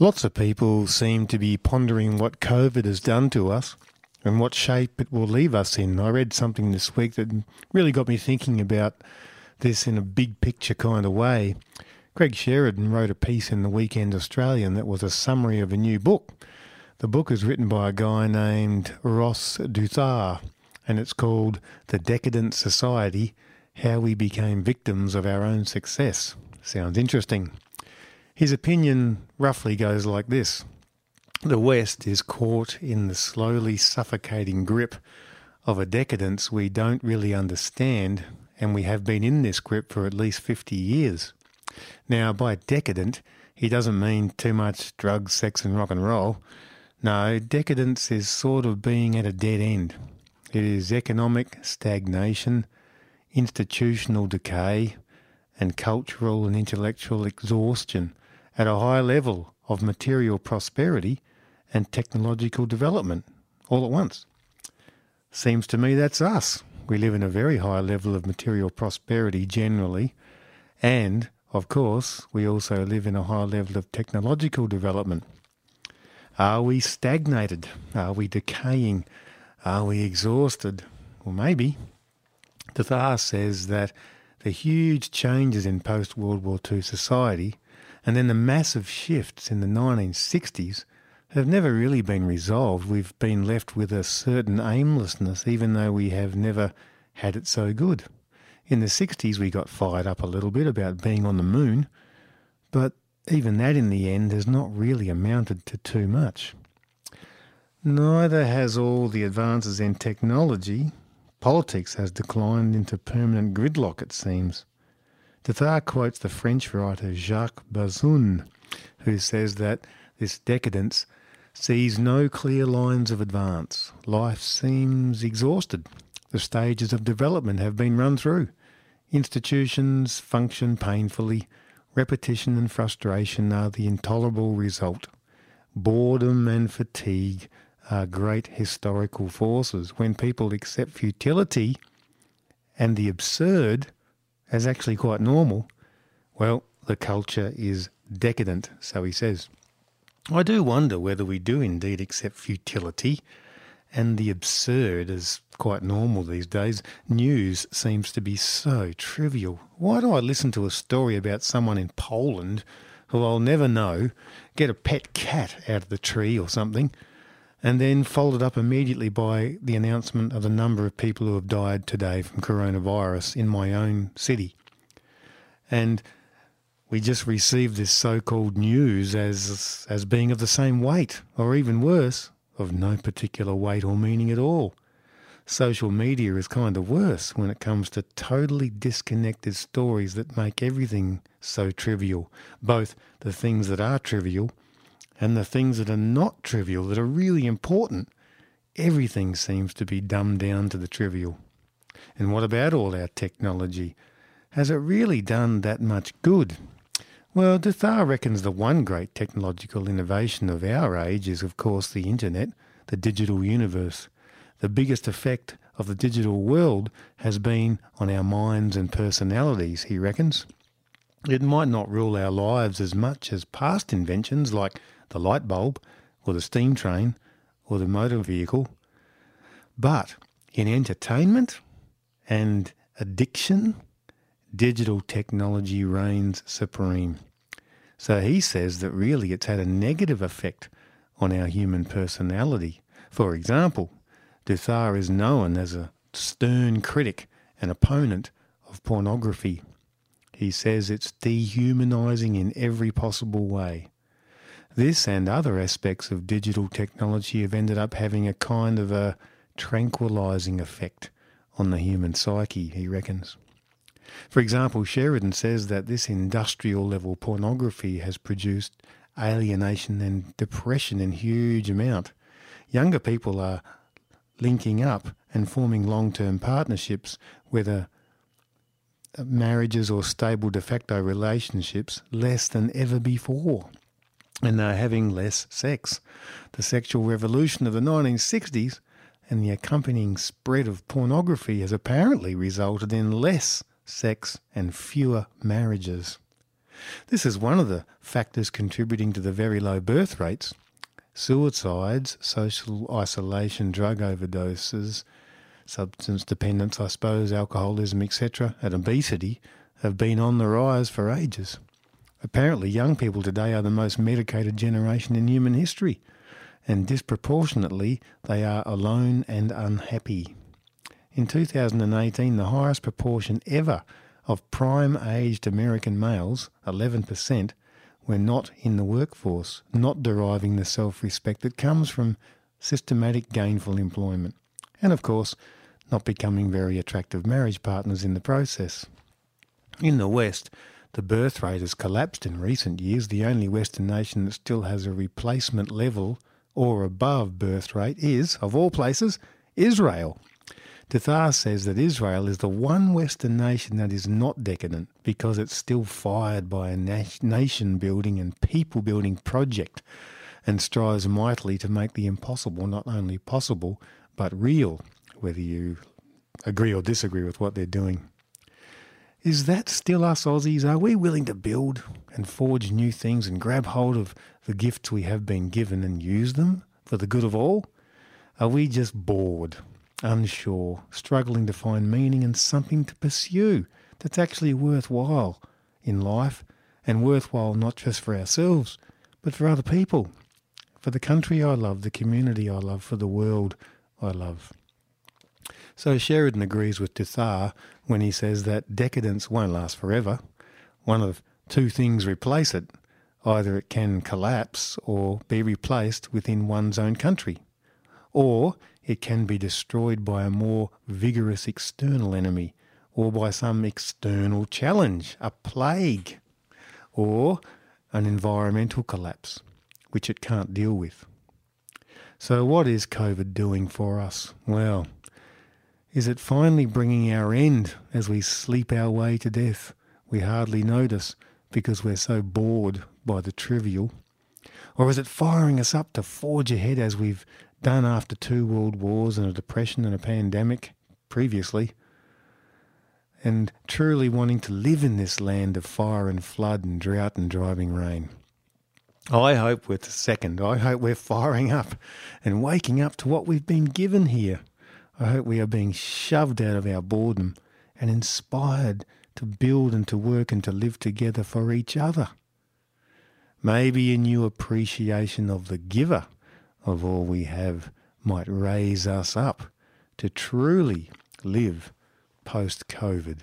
Lots of people seem to be pondering what COVID has done to us and what shape it will leave us in. I read something this week that really got me thinking about this in a big picture kind of way. Greg Sheridan wrote a piece in the Weekend Australian that was a summary of a new book. The book is written by a guy named Ross Douthat, and it's called The Decadent Society How We Became Victims of Our Own Success. Sounds interesting. His opinion roughly goes like this The West is caught in the slowly suffocating grip of a decadence we don't really understand, and we have been in this grip for at least 50 years. Now, by decadent, he doesn't mean too much drugs, sex, and rock and roll. No, decadence is sort of being at a dead end. It is economic stagnation, institutional decay, and cultural and intellectual exhaustion at a high level of material prosperity and technological development all at once. Seems to me that's us. We live in a very high level of material prosperity generally, and of course, we also live in a high level of technological development. Are we stagnated? Are we decaying? Are we exhausted? Well, maybe. Douthat says that the huge changes in post World War II society and then the massive shifts in the 1960s have never really been resolved. We've been left with a certain aimlessness, even though we have never had it so good. In the 60s, we got fired up a little bit about being on the moon, but even that in the end has not really amounted to too much. Neither has all the advances in technology. Politics has declined into permanent gridlock, it seems. Douthat quotes the French writer Jacques Barzun, who says that this decadence sees no clear lines of advance. Life seems exhausted. The stages of development have been run through. Institutions function painfully. Repetition and frustration are the intolerable result. Boredom and fatigue are great historical forces. When people accept futility and the absurd as actually quite normal, well, the culture is decadent, so he says. I do wonder whether we do indeed accept futility and the absurd as quite normal these days. News seems to be so trivial. Why do I listen to a story about someone in Poland who I'll never know get a pet cat out of the tree or something, and then followed up immediately by the announcement of the number of people who have died today from coronavirus in my own city? And we just receive this so-called news as as being of the same weight, or even worse, of no particular weight or meaning at all. Social media is kind of worse when it comes to totally disconnected stories that make everything so trivial, both the things that are trivial and the things that are not trivial, that are really important. Everything seems to be dumbed down to the trivial. And what about all our technology? Has it really done that much good? Well, Douthat reckons the one great technological innovation of our age is, of course, the internet, the digital universe. The biggest effect of the digital world has been on our minds and personalities, he reckons. It might not rule our lives as much as past inventions like the light bulb or the steam train or the motor vehicle, but in entertainment and addiction, digital technology reigns supreme. So he says that really it's had a negative effect on our human personality. For example, Douthat is known as a stern critic and opponent of pornography. He says it's dehumanizing in every possible way. This and other aspects of digital technology have ended up having a kind of a tranquilizing effect on the human psyche, he reckons. For example, Sheridan says that this industrial level pornography has produced alienation and depression in huge amount. Younger people are linking up and forming long term partnerships, whether marriages or stable de facto relationships, less than ever before. And they're having less sex. The sexual revolution of the 1960s and the accompanying spread of pornography has apparently resulted in less sex and fewer marriages. This is one of the factors contributing to the very low birth rates. Suicides, social isolation, drug overdoses, substance dependence, I suppose, alcoholism, etc., and obesity have been on the rise for ages. Apparently, young people today are the most medicated generation in human history, and disproportionately, they are alone and unhappy. In 2018, the highest proportion ever of prime aged American males, 11%, were not in the workforce, not deriving the self respect that comes from systematic gainful employment, and of course, not becoming very attractive marriage partners in the process. In the West, the birth rate has collapsed in recent years. The only Western nation that still has a replacement level or above birth rate is, of all places, Israel. Douthat says that Israel is the one Western nation that is not decadent because it's still fired by a nation building and people building project and strives mightily to make the impossible not only possible but real, whether you agree or disagree with what they're doing. Is that still us Aussies? Are we willing to build and forge new things and grab hold of the gifts we have been given and use them for the good of all? Are we just bored, unsure, struggling to find meaning and something to pursue that's actually worthwhile in life and worthwhile not just for ourselves, but for other people, for the country I love, the community I love, for the world I love? So Sheridan agrees with Douthat when he says that decadence won't last forever. One of two things replace it. Either it can collapse or be replaced within one's own country, or it can be destroyed by a more vigorous external enemy, or by some external challenge, a plague, or an environmental collapse, which it can't deal with. So, what is COVID doing for us? Well, is it finally bringing our end as we sleep our way to death? We hardly notice because we're so bored by the trivial. Or is it firing us up to forge ahead as we've done after two world wars and a depression and a pandemic previously? And truly wanting to live in this land of fire and flood and drought and driving rain. I hope we're the second. I hope we're firing up and waking up to what we've been given here. I hope we are being shoved out of our boredom and inspired to build and to work and to live together for each other. Maybe a new appreciation of the giver of all we have might raise us up to truly live post COVID.